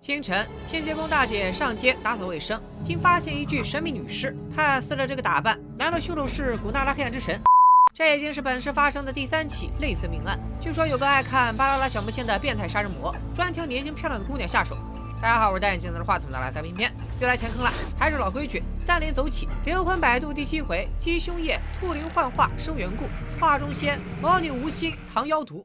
清晨，清洁工大姐上街打扫卫生，竟发现一具神秘女尸。看死者这个打扮，难道凶手是古纳拉黑暗之神？这已经是本市发生的第三起类似命案。据说有个爱看巴啦啦小魔仙的变态杀人魔，专挑年轻漂亮的姑娘下手。大家好，我是戴眼镜拿着话筒的蓝色片片，又来填坑了。还是老规矩，三连走起。灵魂摆渡第七回，鸡胸夜，兔灵幻化生缘故。画中仙，魔女无心藏妖毒。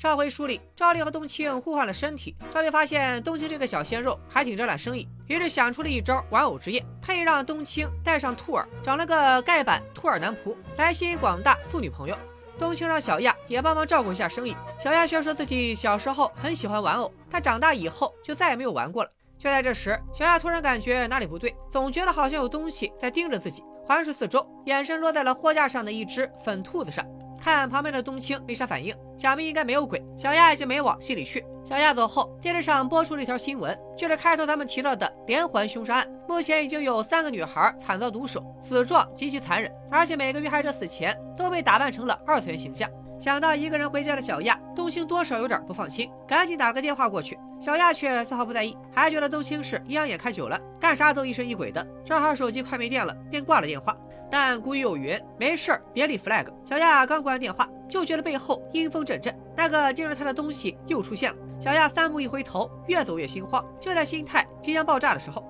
上回书里，赵丽和冬青互换了身体。赵丽发现冬青这个小鲜肉还挺招揽生意，于是想出了一招玩偶之夜，特意让冬青带上兔儿，找了个盖板兔儿男仆来吸引广大妇女朋友。冬青让小亚也帮忙照顾一下生意，小亚却说自己小时候很喜欢玩偶，但长大以后就再也没有玩过了。就在这时，小亚突然感觉哪里不对，总觉得好像有东西在盯着自己，环视四周，眼神落在了货架上的一只粉兔子上。看旁边的冬青没啥反应，想必应该没有鬼。小亚已经没往心里去。小亚走后，电视上播出了一条新闻，就是开头咱们提到的连环凶杀案。目前已经有三个女孩惨遭毒手，死状极其残忍，而且每个遇害者死前都被打扮成了二次元形象。想到一个人回家的小亚，冬青多少有点不放心，赶紧打了个电话过去。小亚却丝毫不在意，还觉得冬青是阴阳眼看久了，干啥都疑神疑鬼的。正好手机快没电了，便挂了电话。但古语有云，没事儿别立 flag。小亚刚挂完电话，就觉得背后阴风阵阵，那个盯着他的东西又出现了。小亚三步一回头，越走越心慌。就在心态即将爆炸的时候，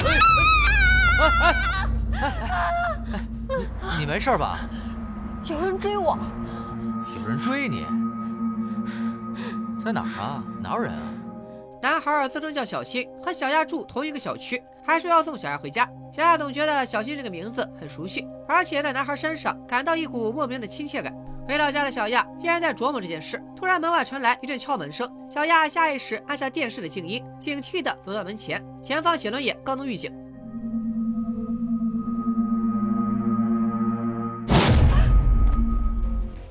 哎哎哎哎！你你没事吧？有人追我。有人追你？在哪儿啊？哪有人啊？男孩自称叫小新，和小亚住同一个小区，还说要送小亚回家。小亚总觉得小新这个名字很熟悉，而且在男孩身上感到一股莫名的亲切感。回到家的小亚依然在琢磨这件事，突然门外传来一阵敲门声，小亚下意识按下电视的静音，警惕地走到门前，前方写轮眼高能预警。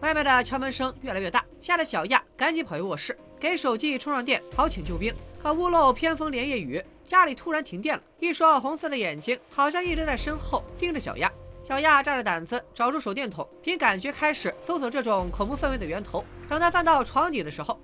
外面的敲门声越来越大，吓得小亚赶紧跑回卧室，给手机充上电，好请救兵。可屋漏偏逢连夜雨，家里突然停电了，一双红色的眼睛好像一直在身后盯着小亚。小亚仗着胆子找出手电筒，凭感觉开始搜索这种恐怖氛围的源头。等他翻到床底的时候，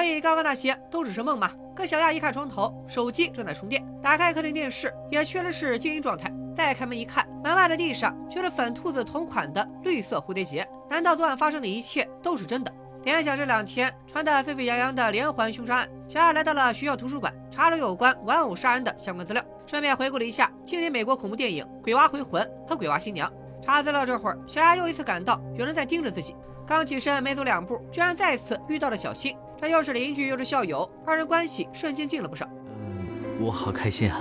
所以刚刚那些都只是梦吗？可小亚一看床头，手机正在充电，打开客厅电视，也确实是静音状态。再开门一看，门外的地上却是粉兔子同款的绿色蝴蝶结。难道昨晚发生的一切都是真的？联想这两天传得沸沸扬扬的连环凶杀案，小亚来到了学校图书馆，查找有关玩偶杀人的相关资料，顺便回顾了一下今年美国恐怖电影《鬼娃回魂》和《鬼娃新娘》。查资料这会儿，小亚又一次感到有人在盯着自己。刚起身没走两步，居然再次遇到了小新。这又是邻居又是校友，二人关系瞬间近了不少。嗯，我好开心啊！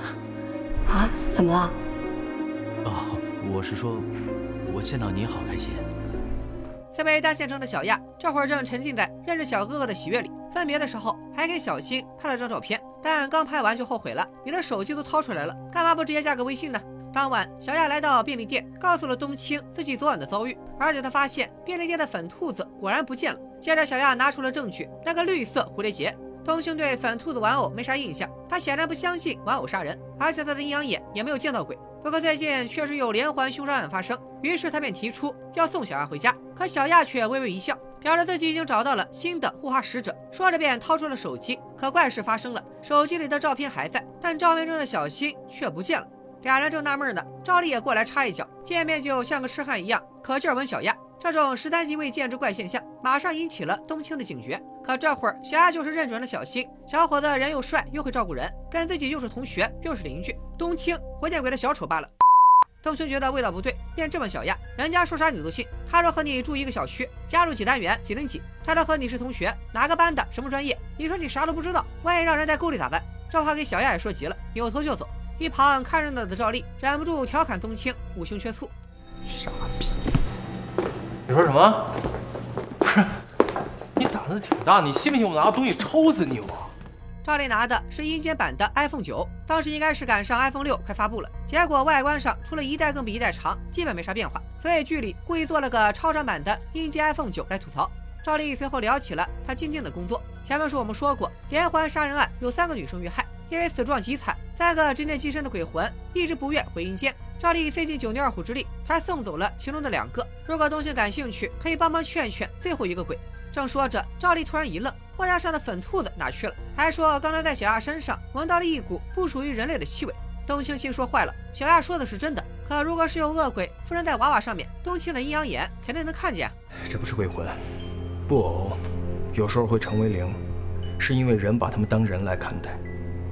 啊？怎么了？哦，我是说，我见到你好开心。在被单县城的小亚，这会儿正沉浸在认识小哥哥的喜悦里。分别的时候，还给小新拍了张照片，但刚拍完就后悔了。你的手机都掏出来了，干嘛不直接加个微信呢？当晚，小亚来到便利店，告诉了冬青自己昨晚的遭遇，而且他发现便利店的粉兔子果然不见了。接着，小亚拿出了证据，那个绿色蝴蝶结。冬青对粉兔子玩偶没啥印象，他显然不相信玩偶杀人，而且他的阴阳眼也没有见到鬼。不过最近确实有连环凶杀案发生，于是他便提出要送小亚回家。可小亚却微微一笑，表示自己已经找到了新的护花使者。说着便掏出了手机。可怪事发生了，手机里的照片还在，但照片中的小新却不见了。俩人正纳闷呢，赵丽也过来插一脚，见面就像个痴汉一样，可劲儿闻小亚。这种十三级未见之怪现象，马上引起了冬青的警觉。可这会儿，小亚就是认准了小新，小伙子人又帅又会照顾人，跟自己又是同学又是邻居，冬青活见鬼的小丑罢了。冬青觉得味道不对，便质问小亚：“人家说啥你都信？他说和你住一个小区，加入几单元几零几，他说和你是同学，哪个班的，什么专业？你说你啥都不知道，万一让人在沟里咋办？”这话给小亚也说急了，扭头就走。一旁看热闹的赵丽忍不住调侃冬青五行缺醋：“傻逼！你说什么？不是，你胆子挺大，你信不信我拿个东西抽死你？我。”赵丽拿的是阴间版的 iPhone 九，当时应该是赶上 iPhone 六快发布了，结果外观上除了一代更比一代长，基本没啥变化，所以剧里故意做了个超长版的阴间 iPhone 九来吐槽。赵丽随后聊起了她今天的工作。前面是我们说过，连环杀人案有三个女生遇害。因为死状极惨，三个执念极深的鬼魂一直不愿回阴间。赵丽费尽九牛二虎之力，才送走了其中的两个。如果东兴感兴趣，可以帮忙劝劝最后一个鬼。正说着，赵丽突然一愣，货架上的粉兔子哪去了？还说刚才在小亚身上闻到了一股不属于人类的气味。冬青心说坏了，小亚说的是真的。可如果是有恶鬼附身在娃娃上面，冬青的阴阳眼肯定能看见。这不是鬼魂，布偶有时候会成为灵，是因为人把他们当人来看待，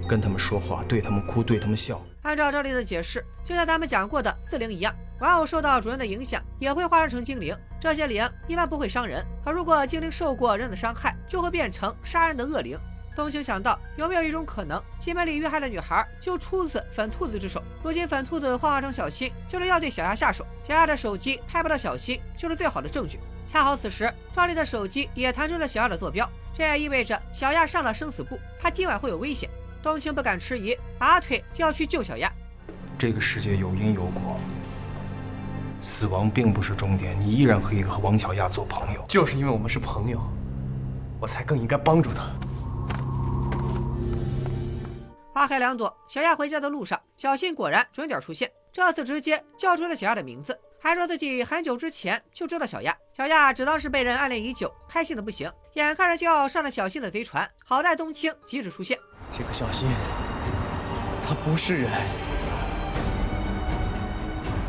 跟他们说话，对他们哭，对他们笑。按照赵丽的解释，就像咱们讲过的四灵一样，玩偶受到主人的影响，也会化身成精灵。这些灵一般不会伤人，可如果精灵受过人的伤害，就会变成杀人的恶灵。冬青想到，有没有一种可能，金门里遇害的女孩就出自粉兔子之手？如今粉兔子幻化成小新，就是要对小亚下手。小亚的手机拍不到小新，就是最好的证据。恰好此时，赵丽的手机也弹出了小亚的坐标，这也意味着小亚上了生死簿，他今晚会有危险。冬青不敢迟疑，拔腿就要去救小亚。这个世界有因有果，死亡并不是终点，你依然可以和王小亚做朋友。就是因为我们是朋友，我才更应该帮助他。花开两朵，小亚回家的路上，小新果然准点出现。这次直接叫出了小亚的名字，还说自己很久之前就知道小亚。小亚只当是被人暗恋已久，开心的不行。眼看着就要上了小新的贼船，好在冬青及时出现。这个小新，他不是人。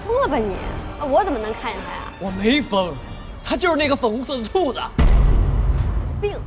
疯了吧你？我怎么能看见他呀？我没疯，他就是那个粉红色的兔子。有病！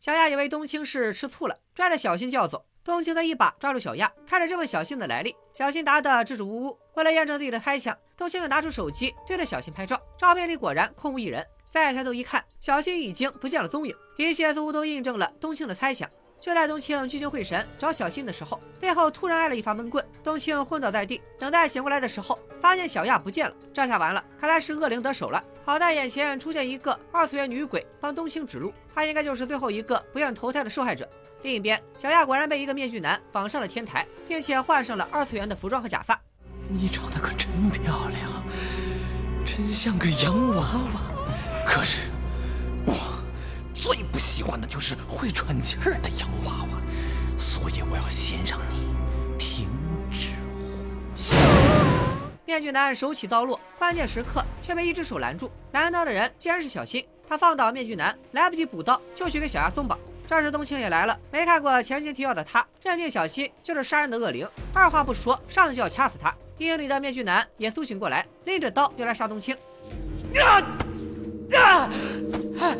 小亚以为冬青是吃醋了，拽着小新就要走。冬青则一把抓住小亚，开始质问小新的来历。小新答得支支吾吾。为了验证自己的猜想，冬青又拿出手机对着小新拍照，照片里果然空无一人。再抬头一看，小新已经不见了踪影。一切似乎都印证了冬青的猜想。就在冬青聚精会神找小新的时候，背后突然挨了一发闷棍，冬青昏倒在地。等待醒过来的时候，发现小亚不见了。这下完了，看来是恶灵得手了。好在眼前出现一个二次元女鬼帮冬青指路，她应该就是最后一个不愿投胎的受害者。另一边，小亚果然被一个面具男绑上了天台，并且换上了二次元的服装和假发。你长得可真漂亮，真像个洋娃娃。可是，最不喜欢的就是会喘气儿的洋娃娃，所以我要先让你停止呼吸。面具男手起刀落，关键时刻却被一只手拦住。拦刀的人竟然是小新，他放倒面具男，来不及补刀，就去给小亚松绑。这时冬青也来了，没看过前情提要的他，认定小新就是杀人的恶灵，二话不说上去就要掐死他。阴影里的面具男也苏醒过来，拎着刀要来杀冬青。啊！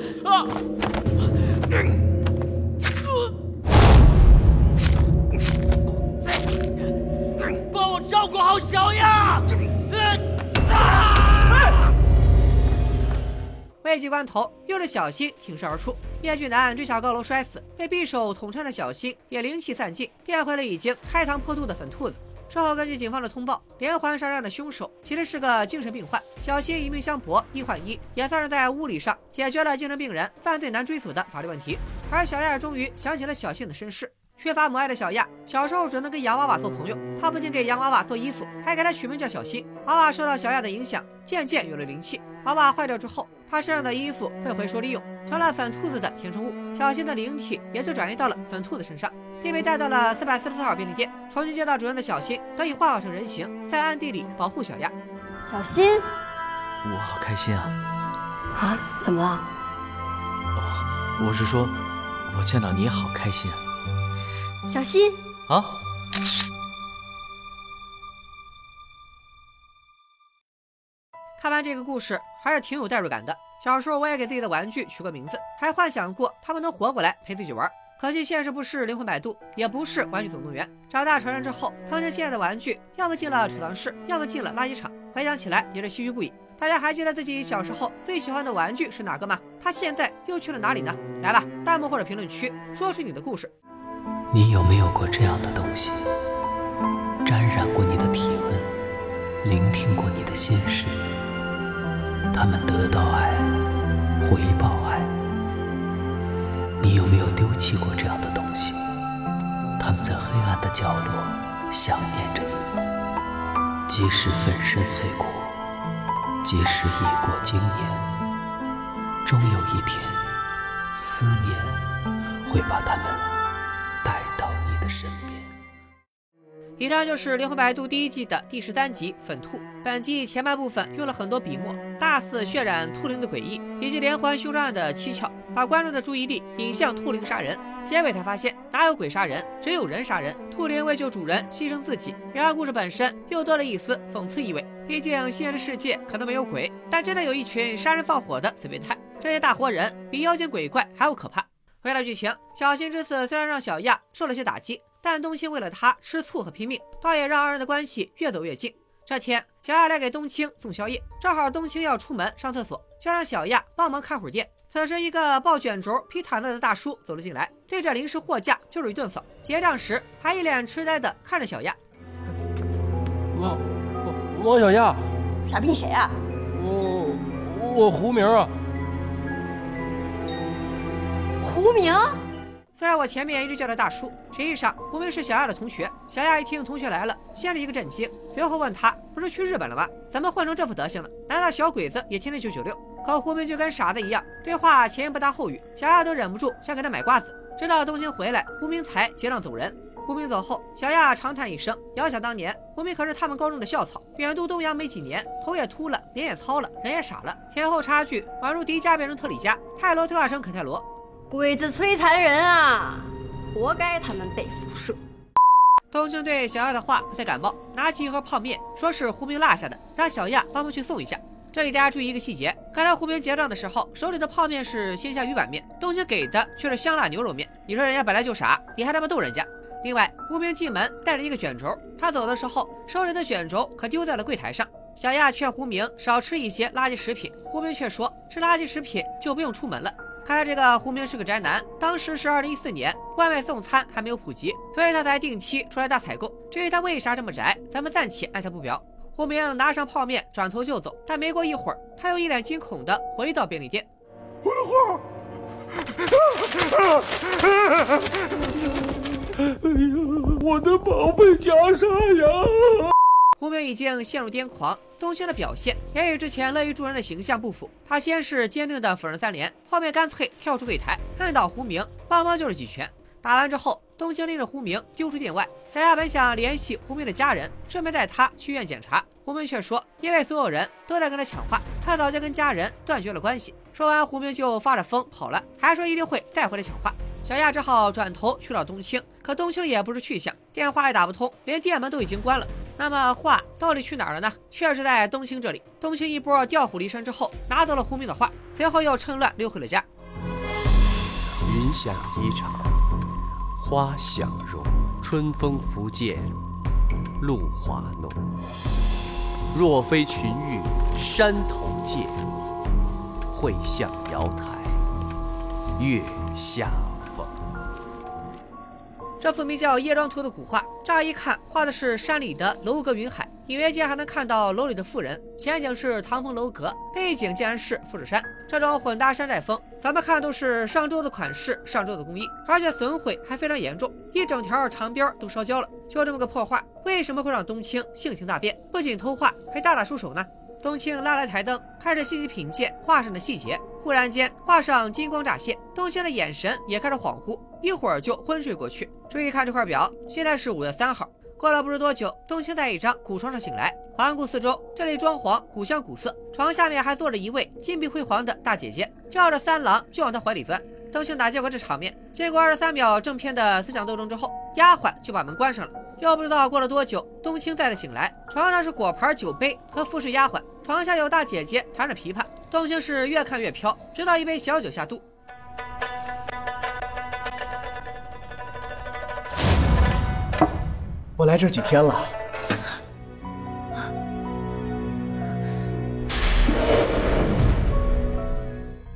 帮我照顾好小亚。危急关头，又是小新挺身而出，面具男追下高楼摔死，被匕首捅穿的小新也灵气散尽，变回了已经开膛破肚的粉兔子。之后，根据警方的通报，连环杀人的凶手其实是个精神病患。小新一命相搏，一换一，也算是在物理上解决了精神病人犯罪难追索的法律问题。而小亚终于想起了小新的身世。缺乏母爱的小亚，小时候只能跟洋娃娃做朋友。他不仅给洋娃娃做衣服，还给他取名叫小新。娃娃受到小亚的影响，渐渐有了灵气。娃娃坏掉之后，他身上的衣服被回收利用，成了粉兔子的填充物。小新的灵体也就转移到了粉兔子身上，并被带到了四百四十四号便利店。重新见到主人的小新得以幻化成人形，在暗地里保护小亚。小新，我好开心啊！啊？怎么了？哦，我是说，我见到你好开心啊！小新啊！看完这个故事，还是挺有代入感的。小时候我也给自己的玩具取过名字，还幻想过他们能活过来陪自己玩。可惜现实不是灵魂摆渡，也不是玩具总动员。长大成人之后，曾经心爱的玩具，要么进了储藏室，要么进了垃圾场。回想起来也是唏嘘不已。大家还记得自己小时候最喜欢的玩具是哪个吗？它现在又去了哪里呢？来吧，弹幕或者评论区说出你的故事。你有没有过这样的东西，沾染过你的体温，聆听过你的心事？他们得到爱，回报爱。你有没有丢弃过这样的东西？他们在黑暗的角落想念着你。即使粉身碎骨，即使已过经年，终有一天，思念会把他们带到你的身边。以上就是《灵魂摆渡》第一季的第十三集《粉兔》。本季前半部分用了很多笔墨，大肆渲染兔灵的诡异，以及连环凶杀案的蹊跷，把观众的注意力引向兔灵杀人。结尾才发现，哪有鬼杀人，只有人杀人。兔灵为救主人牺牲自己。然而故事本身又多了一丝讽刺意味。毕竟现实世界可能没有鬼，但真的有一群杀人放火的死变态。这些大活人比妖精鬼怪还要可怕。回到剧情，小新之死虽然让小亚受了些打击。但冬青为了他吃醋和拼命，倒也让二人的关系越走越近。这天，小亚来给冬青送宵夜，正好冬青要出门上厕所，就让小亚帮忙看会儿店。此时，一个抱卷轴、披毯子的大叔走了进来，对着零食货架就是一顿扫。结账时，还一脸痴呆的看着小亚。王王王小亚，傻逼谁啊？我我胡明啊。胡明。虽然我前面一直叫他大叔，实际上胡明是小亚的同学。小亚一听同学来了，先是一个震惊，随后问他：“不是去日本了吗？怎么混成这副德行了？难道小鬼子也天天九九六？”可胡明就跟傻子一样，对话前言不搭后语，小亚都忍不住想给他买瓜子。直到冬青回来，胡明才结账走人。胡明走后，小亚长叹一声，遥想当年，胡明可是他们高中的校草，远渡东洋没几年，头也秃了，脸也糙了，人也傻了，前后差距宛如迪迦变成特里迦，泰罗退化成肯泰罗。鬼子摧残人啊，活该他们被辐射。冬青对小亚的话不太感冒，拿起一盒泡面，说是胡明落下的，让小亚帮忙去送一下。这里大家注意一个细节，刚才胡明结账的时候，手里的泡面是鲜虾鱼板面，冬青给的却是香辣牛肉面。你说人家本来就傻，你还他妈逗人家？另外，胡明进门带着一个卷轴，他走的时候手里的卷轴可丢在了柜台上。小亚劝胡明少吃一些垃圾食品，胡明却说吃垃圾食品就不用出门了。看来这个胡明是个宅男。当时是二零一四年，外卖送餐还没有普及，所以他才定期出来大采购。至于他为啥这么宅，咱们暂且按下不表。胡明拿上泡面，转头就走。但没过一会儿，他又一脸惊恐的回到便利店。我的画！哎呀，我的宝贝袈裟呀！胡明已经陷入癫狂，冬青的表现也与之前乐于助人的形象不符。他先是坚定的否认三连，后面干脆跳出柜台按倒胡明，帮忙就是几拳。打完之后，冬青拎着胡明丢出店外。小亚本想联系胡明的家人，顺便带他去医院检查，胡明却说，因为所有人都在跟他抢话，他早就跟家人断绝了关系。说完，胡明就发着疯跑了，还说一定会再回来抢话。小亚只好转头去找冬青，可冬青也不知去向，电话也打不通，连店门都已经关了。那么画到底去哪儿了呢？确实在冬青这里。冬青一波调虎离山之后，拿走了胡明的画，随后又趁乱溜回了家。云想衣裳花想容，春风拂槛露华浓。若非群玉山头见，会向瑶台月下。这幅名叫《夜妆图》的古画，乍一看画的是山里的楼阁云海，隐约间还能看到楼里的妇人。前景是唐风楼阁，背景竟然是富士山。这种混搭山寨风，咱们看都是上周的款式，上周的工艺，而且损毁还非常严重，一整条长边都烧焦了。就这么个破画，为什么会让冬青性情大变，不仅偷画，还大打出手呢？冬青拉来台灯，开始细细品鉴画上的细节。忽然间，画上金光乍现，冬青的眼神也开始恍惚，一会儿就昏睡过去。注意看这块表，现在是五月三号。过了不知多久，冬青在一张古床上醒来，环顾四周，这里装潢古香古色，床下面还坐着一位金碧辉煌的大姐姐，叫着三郎就往她怀里钻。冬青哪见过这场面？经过二十三秒正片的思想斗争之后，丫鬟就把门关上了。又不知道过了多久，冬青再次醒来，床上是果盘、酒杯和服侍丫鬟，床下有大姐姐弹着琵琶。冬青是越看越飘，直到一杯小酒下肚。我来这几天了。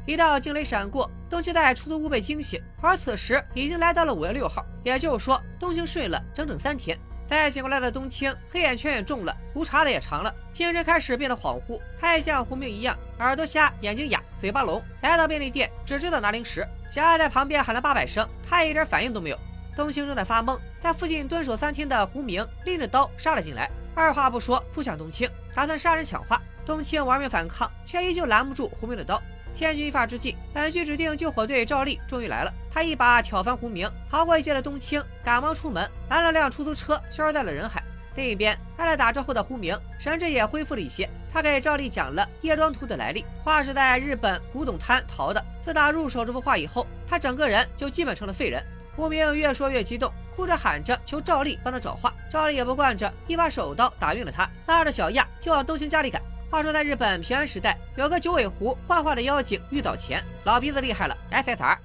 一道惊雷闪过，冬青在出租屋被惊醒，而此时已经来到了五月六号，也就是说，冬青睡了整整三天。再醒过来的冬青，黑眼圈也重了，胡茬子也长了，精神开始变得恍惚。他也像胡明一样，耳朵瞎，眼睛哑，嘴巴聋。来到便利店，只知道拿零食。小艾在旁边喊了八百声，他也一点反应都没有。冬青正在发懵，在附近蹲守三天的胡明拎着刀杀了进来，二话不说扑向冬青，打算杀人抢话。冬青玩命反抗，却依旧拦不住胡明的刀。千钧一发之际，本局指定救火队赵丽终于来了。他一把挑翻胡明，逃过一劫的冬青赶忙出门拦了辆出租车，消失在了人海。另一边，挨了打招呼的胡明，神智也恢复了一些。他给赵丽讲了夜庄图的来历，画是在日本古董摊淘的。自打入手这幅画以后，他整个人就基本成了废人。胡明越说越激动，哭着喊着求赵丽帮他找画。赵丽也不惯着，一把手刀打晕了他，拉着小亚就往冬青家里赶。话说，在日本平安时代，有个九尾狐幻化的妖精玉藻前，老鼻子厉害了，SSR。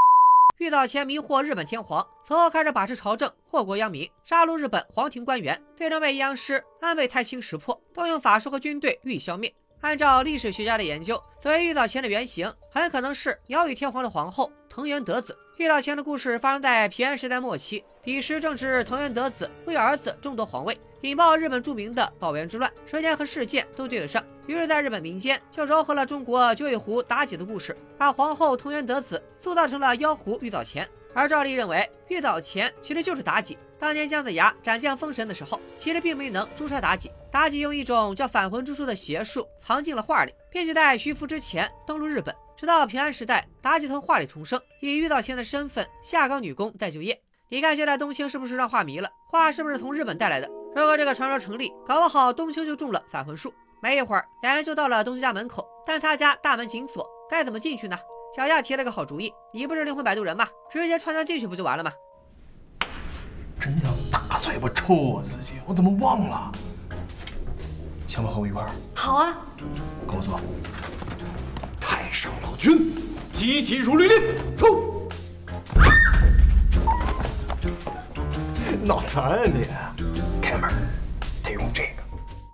玉藻前迷惑日本天皇，此后开始把持朝政，祸国殃民，杀戮日本皇庭官员，最终被阴阳师安倍太清识破，动用法术和军队予以消灭。按照历史学家的研究，所谓玉藻前的原型，很可能是鸟羽天皇的皇后藤原德子。玉藻前的故事发生在平安时代末期，彼时正值藤原德子为儿子争夺皇位。引爆日本著名的保元之乱，时间和事件都对得上，于是，在日本民间就糅合了中国九尾狐妲己的故事，把皇后藤原德子塑造成了妖狐玉藻前。而赵丽认为，玉藻前其实就是妲己。当年姜子牙斩将封神的时候，其实并没能诛杀妲己，妲己用一种叫返魂之术的邪术藏进了画里，并且在徐福之前登陆日本。直到平安时代，妲己从画里重生，以玉藻前的身份下岗女工再就业。你看，现在冬青是不是让画迷了？画是不是从日本带来的？如果这个传说成立，搞不好冬青就中了返魂术。没一会儿，两人就到了冬青家门口，但他家大门紧锁，该怎么进去呢？小亚提了个好主意，你不是灵魂摆渡人吗？直接穿墙进去不就完了吗？真想大嘴巴抽我自己，我怎么忘了？想不和我一块儿？好啊，跟我走。太上老君，急急如律令，走。脑残啊你！开门，得用这个。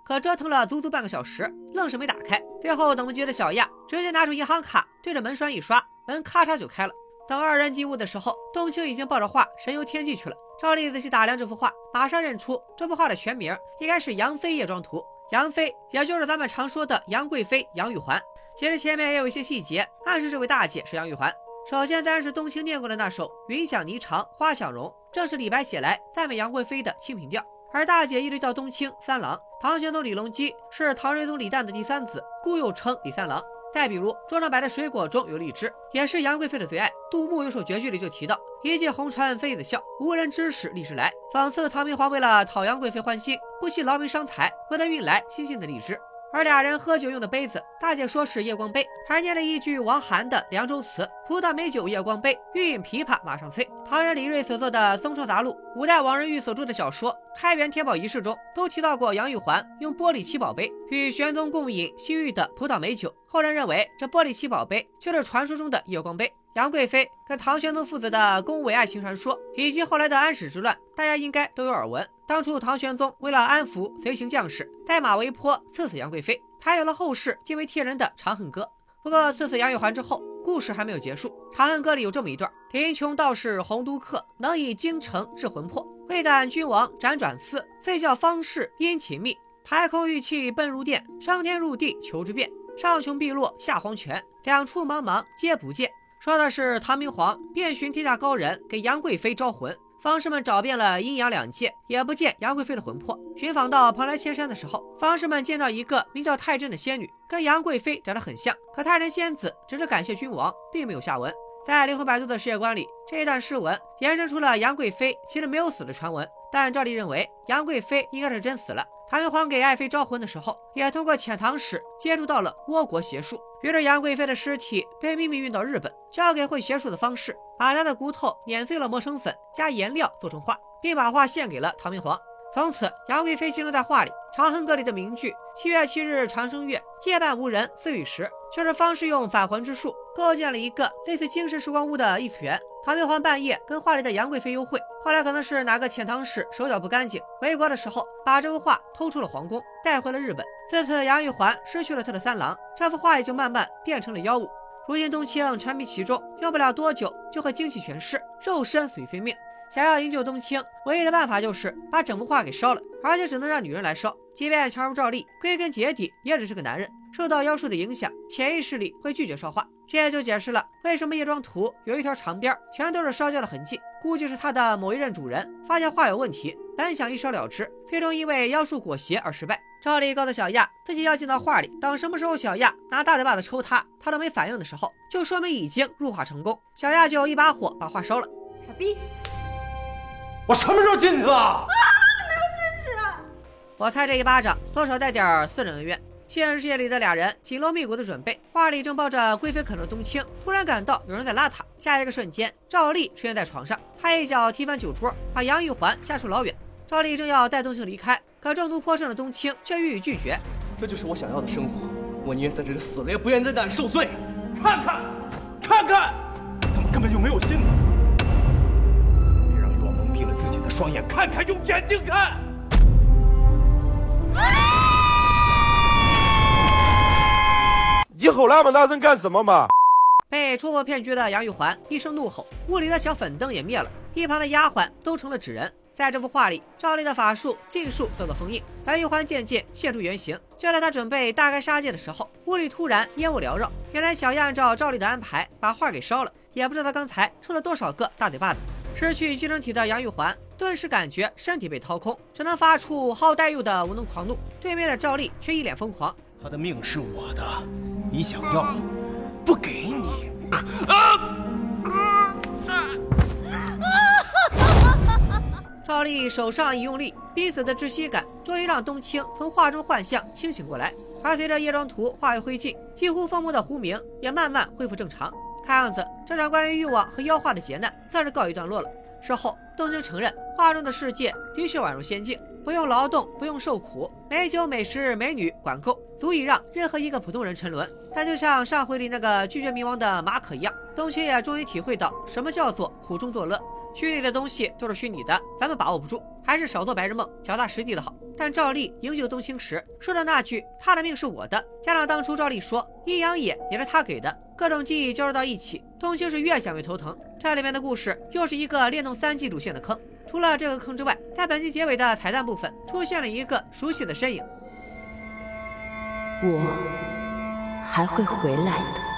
可折腾了足足半个小时，愣是没打开。最后等不及的小亚直接拿出银行卡，对着门栓一刷，门咔嚓就开了。等二人进屋的时候，冬青已经抱着画神游天际去了。赵丽仔细打量这幅画，马上认出这幅画的全名应该是《杨妃夜妆图》。杨妃，也就是咱们常说的杨贵妃杨玉环。其实前面也有一些细节暗示这位大姐是杨玉环。首先自然是冬青念过的那首“云想霓裳花想容”，正是李白写来赞美杨贵妃的清平调。而大姐一直叫冬青三郎，唐玄宗李隆基是唐睿宗李旦的第三子，故又称李三郎。再比如桌上摆的水果中有荔枝，也是杨贵妃的最爱。杜牧有首绝句里就提到：“一骑红尘妃子笑，无人知是荔枝来。”讽刺唐明皇为了讨杨贵妃欢心，不惜劳民伤财，为了运来新鲜的荔枝。而俩人喝酒用的杯子，大姐说是夜光杯，还念了一句王涵的凉州词：“葡萄美酒夜光杯，欲饮琵琶马上催。”唐人李瑞所作的《松车杂录》，五代王仁玉所著的小说《开元天宝遗事》中，都提到过杨玉环用玻璃七宝杯与玄宗共饮西域的葡萄美酒。后人认为，这玻璃七宝杯就是传说中的夜光杯。杨贵妃跟唐玄宗父子的宫闱爱情传说，以及后来的安史之乱，大家应该都有耳闻。当初唐玄宗为了安抚随行将士，在马嵬坡赐死杨贵妃，才有了后世惊为天人的《长恨歌》。不过赐死杨玉环之后，故事还没有结束。《长恨歌》里有这么一段：林琼道士洪都客，能以京城治魂魄，未敢君王辗转寺，遂教方士殷勤密，排空玉器奔入殿，上天入地求之遍，上穷碧落下黄泉，两处茫茫皆不见。说的是唐明皇遍寻天下高人给杨贵妃招魂，方士们找遍了阴阳两界，也不见杨贵妃的魂魄。寻访到蓬莱仙山的时候，方士们见到一个名叫太真的仙女，跟杨贵妃长得很像。可太真仙子只是感谢君王，并没有下文。在灵魂摆渡的世界观里，这一段诗文延伸出了杨贵妃其实没有死的传闻。但赵丽认为杨贵妃应该是真死了。唐明皇给爱妃招魂的时候，也通过遣唐使接触到了倭国邪术。于是杨贵妃的尸体被秘密运到日本，交给会邪术的方士，把她的骨头碾碎了磨成粉，加颜料做成画，并把画献给了唐明皇。从此，杨贵妃记录在画里。《长恨歌》里的名句“七月七日长生月，夜半无人私语时”，就是方士用返魂之术构建了一个类似精神时光屋的异次元。唐明皇半夜跟画里的杨贵妃幽会，后来可能是哪个遣唐使手脚不干净，回国的时候把这幅画偷出了皇宫，带回了日本。自此，杨玉环失去了他的三郎，这幅画也就慢慢变成了妖物。如今冬青沉迷其中，用不了多久就会精气全失，肉身死于非命。想要营救冬青，唯一的办法就是把整幅画给烧了，而且只能让女人来烧。即便强如赵丽，归根结底也只是个男人，受到妖术的影响，潜意识里会拒绝烧画。这也就解释了为什么夜庄图有一条长边，全都是烧焦的痕迹。估计是他的某一任主人发现画有问题，本想一烧了之，最终因为妖术裹挟而失败。赵丽告诉小亚，自己要进到画里，等什么时候小亚拿大嘴巴子抽他，他都没反应的时候，就说明已经入画成功。小亚就一把火把画烧了。傻逼！我什么时候进去了？啊，没有进去。我猜这一巴掌多少带点私人恩怨。现实世界里的俩人紧锣密鼓的准备，画里正抱着贵妃可乐冬青，突然感到有人在拉他。下一个瞬间，赵丽出现在床上，他一脚踢翻酒桌，把杨玉环吓出老远。赵丽正要带冬青离开，可中毒颇深的冬青却予以拒绝。这就是我想要的生活，我宁愿在这里死了，也不愿在那里受罪。看看，看看，他们根本就没有心。别让欲望蒙蔽了自己的双眼，看看，用眼睛看。你吼那么大声干什么嘛？被戳破骗局的杨玉环一声怒吼，屋里的小粉灯也灭了，一旁的丫鬟都成了纸人。在这幅画里，赵丽的法术尽数遭到封印，杨玉环渐渐现出原形。就在她准备大开杀戒的时候，屋里突然烟雾缭绕。原来小燕按照赵丽的安排把画给烧了，也不知道刚才抽了多少个大嘴巴子。失去寄生体的杨玉环顿时感觉身体被掏空，只能发出好带又的无能狂怒。对面的赵丽却一脸疯狂，他的命是我的。你想要，不给你。赵丽手上一用力，逼死的窒息感终于让冬青从画中幻象清醒过来。而随着叶装图化为灰烬，几乎疯魔的胡明也慢慢恢复正常。看样子，这场关于欲望和妖化的劫难算是告一段落了。事后，冬青承认，画中的世界的确宛如仙境。不用劳动，不用受苦，美酒、美食、美女管够，足以让任何一个普通人沉沦。但就像上回里那个拒绝冥王的马可一样，冬青也终于体会到什么叫做苦中作乐。虚拟的东西都是虚拟的，咱们把握不住，还是少做白日梦，脚踏实地的好。但赵丽营救冬青时说的那句“他的命是我的”，加上当初赵丽说阴阳眼也是他给的，各种记忆交织到一起，冬青是越想越头疼。这里面的故事又是一个恋动三季主线的坑。除了这个坑之外，在本集结尾的彩蛋部分出现了一个熟悉的身影。我还会回来的。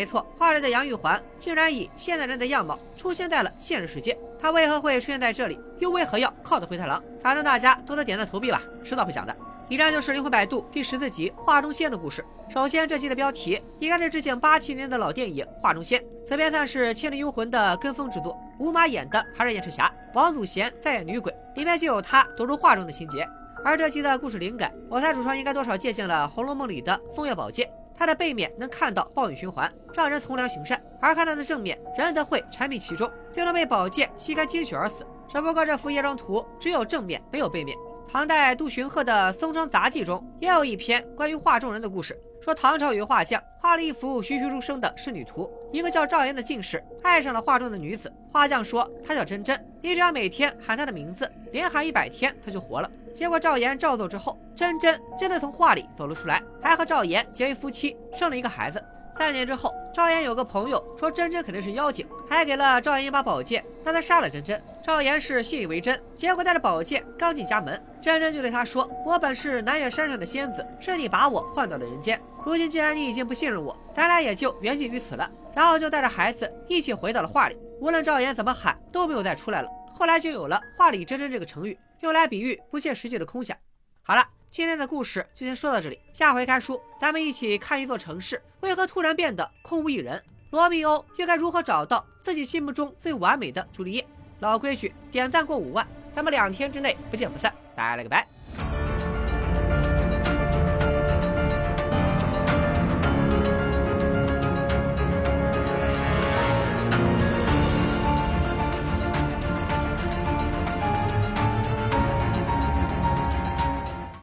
没错，画里的杨玉环竟然以现代人的样貌出现在了现实世界。她为何会出现在这里？又为何要靠着灰太狼？反正大家多多点赞投币吧，迟早会讲的。以上就是《灵魂摆渡》第十四集《画中仙》的故事。首先，这集的标题应该是致敬八七年的老电影《画中仙》，此片算是《千里幽魂》的跟风之作。吴马演的还是燕赤霞，王祖贤在演女鬼，里面就有她躲入画中的情节。而这集的故事灵感，我猜主创应该多少借鉴了《红楼梦》里的风月宝剑，它的背面能看到暴雨循环，让人从良行善；而看到的正面，人则会沉迷其中，最终被宝剑吸干精血而死。只不过这幅夜妆图只有正面，没有背面。唐代杜荀鹤的《松章杂记》中也有一篇关于画中人的故事，说唐朝有画匠画了一幅栩栩如生的仕女图，一个叫赵岩的进士爱上了画中的女子，画匠说她叫真真，你只要每天喊她的名字，连喊一百天，她就活了。结果赵岩照做之后，真真真的从画里走了出来，还和赵岩结为夫妻，生了一个孩子。三年之后，赵岩有个朋友说真真肯定是妖精，还给了赵岩一把宝剑，让他杀了真真。赵岩是信以为真，结果带着宝剑刚进家门，真真就对他说：“我本是南岳山上的仙子，是你把我换到了人间。如今既然你已经不信任我，咱俩也就缘尽于此了。”然后就带着孩子一起回到了画里。无论赵岩怎么喊，都没有再出来了。后来就有了“画里真真”这个成语，用来比喻不切实际的空想。好了。今天的故事就先说到这里，下回开书，咱们一起看一座城市为何突然变得空无一人，罗密欧又该如何找到自己心目中最完美的朱丽叶？老规矩，点赞过五万，咱们两天之内不见不散，拜了个拜。